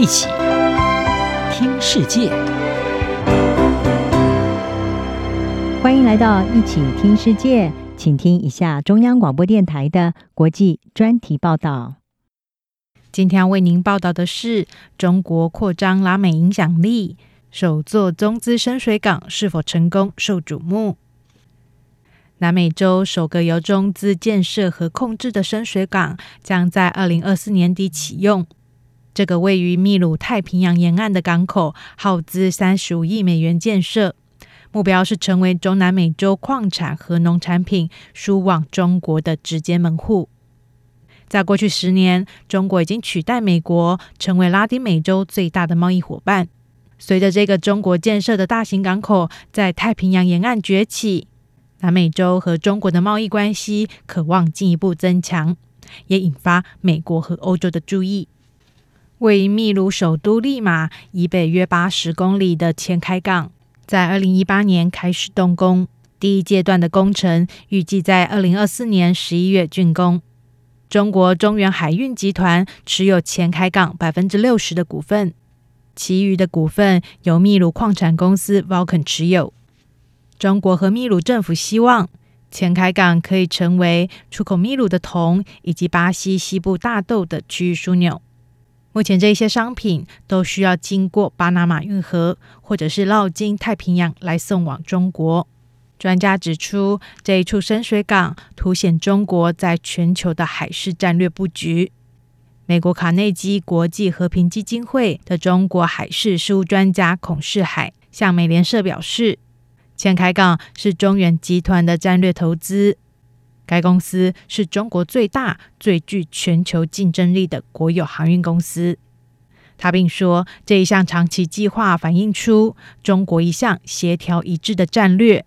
一起听世界，欢迎来到一起听世界，请听一下中央广播电台的国际专题报道。今天要为您报道的是中国扩张拉美影响力，首座中资深水港是否成功受瞩目。南美洲首个由中资建设和控制的深水港将在二零二四年底启用。这个位于秘鲁太平洋沿岸的港口耗资三十五亿美元建设，目标是成为中南美洲矿产和农产品输往中国的直接门户。在过去十年，中国已经取代美国成为拉丁美洲最大的贸易伙伴。随着这个中国建设的大型港口在太平洋沿岸崛起，南美洲和中国的贸易关系渴望进一步增强，也引发美国和欧洲的注意。位于秘鲁首都利马以北约八十公里的前开港，在二零一八年开始动工，第一阶段的工程预计在二零二四年十一月竣工。中国中远海运集团持有前开港百分之六十的股份，其余的股份由秘鲁矿产公司 Vulcan 持有。中国和秘鲁政府希望前开港可以成为出口秘鲁的铜以及巴西西部大豆的区域枢纽。目前这些商品都需要经过巴拿马运河，或者是绕经太平洋来送往中国。专家指出，这一处深水港凸显中国在全球的海事战略布局。美国卡内基国际和平基金会的中国海事事务专家孔世海向美联社表示。前开港是中远集团的战略投资，该公司是中国最大、最具全球竞争力的国有航运公司。他并说，这一项长期计划反映出中国一项协调一致的战略，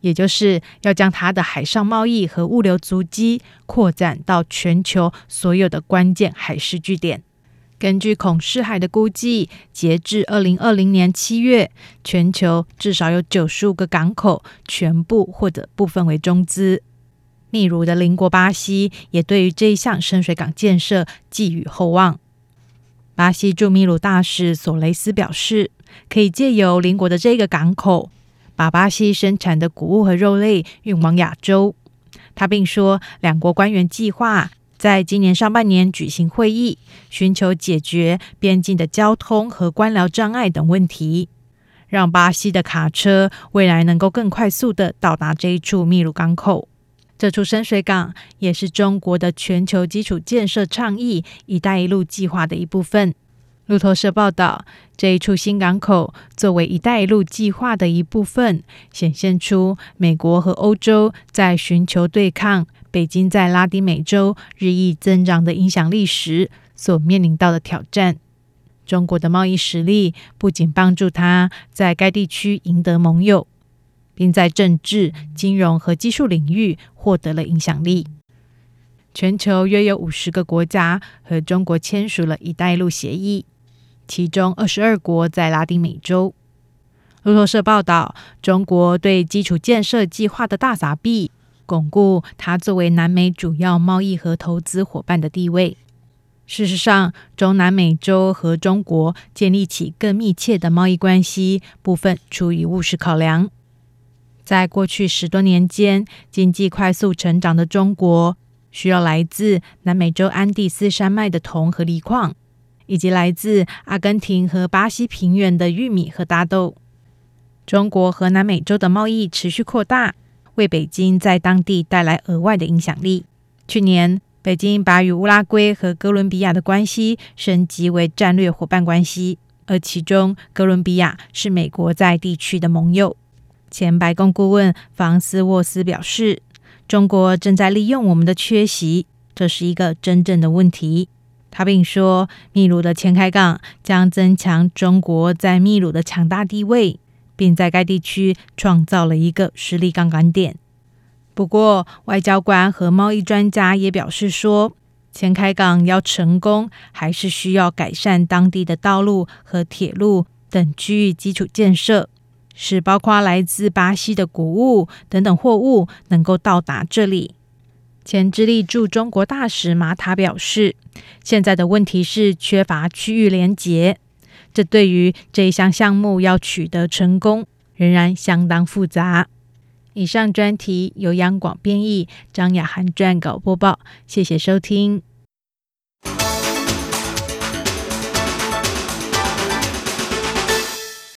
也就是要将它的海上贸易和物流足迹扩展到全球所有的关键海事据点。根据孔世海的估计，截至二零二零年七月，全球至少有九十五个港口全部或者部分为中资。秘鲁的邻国巴西也对于这一项深水港建设寄予厚望。巴西驻秘鲁大使索雷斯表示，可以借由邻国的这个港口，把巴西生产的谷物和肉类运往亚洲。他并说，两国官员计划。在今年上半年举行会议，寻求解决边境的交通和官僚障碍等问题，让巴西的卡车未来能够更快速地到达这一处秘鲁港口。这处深水港也是中国的全球基础建设倡议“一带一路”计划的一部分。路透社报道，这一处新港口作为“一带一路”计划的一部分，显现出美国和欧洲在寻求对抗。北京在拉丁美洲日益增长的影响力时所面临到的挑战。中国的贸易实力不仅帮助他在该地区赢得盟友，并在政治、金融和技术领域获得了影响力。全球约有五十个国家和中国签署了一带一路协议，其中二十二国在拉丁美洲。路透社报道，中国对基础建设计划的大撒币。巩固它作为南美主要贸易和投资伙伴的地位。事实上，中南美洲和中国建立起更密切的贸易关系，部分出于务实考量。在过去十多年间，经济快速成长的中国需要来自南美洲安第斯山脉的铜和锂矿，以及来自阿根廷和巴西平原的玉米和大豆。中国和南美洲的贸易持续扩大。为北京在当地带来额外的影响力。去年，北京把与乌拉圭和哥伦比亚的关系升级为战略伙伴关系，而其中哥伦比亚是美国在地区的盟友。前白宫顾问房斯沃斯表示：“中国正在利用我们的缺席，这是一个真正的问题。”他并说，秘鲁的前开港将增强中国在秘鲁的强大地位。并在该地区创造了一个实力杠杆点。不过，外交官和贸易专家也表示说，前开港要成功，还是需要改善当地的道路和铁路等区域基础建设，使包括来自巴西的谷物等等货物能够到达这里。前智利驻中国大使马塔表示，现在的问题是缺乏区域连结，这对于这一项项目要取得成功仍然相当复杂。以上专题由央广编译，张雅涵撰稿播报，谢谢收听。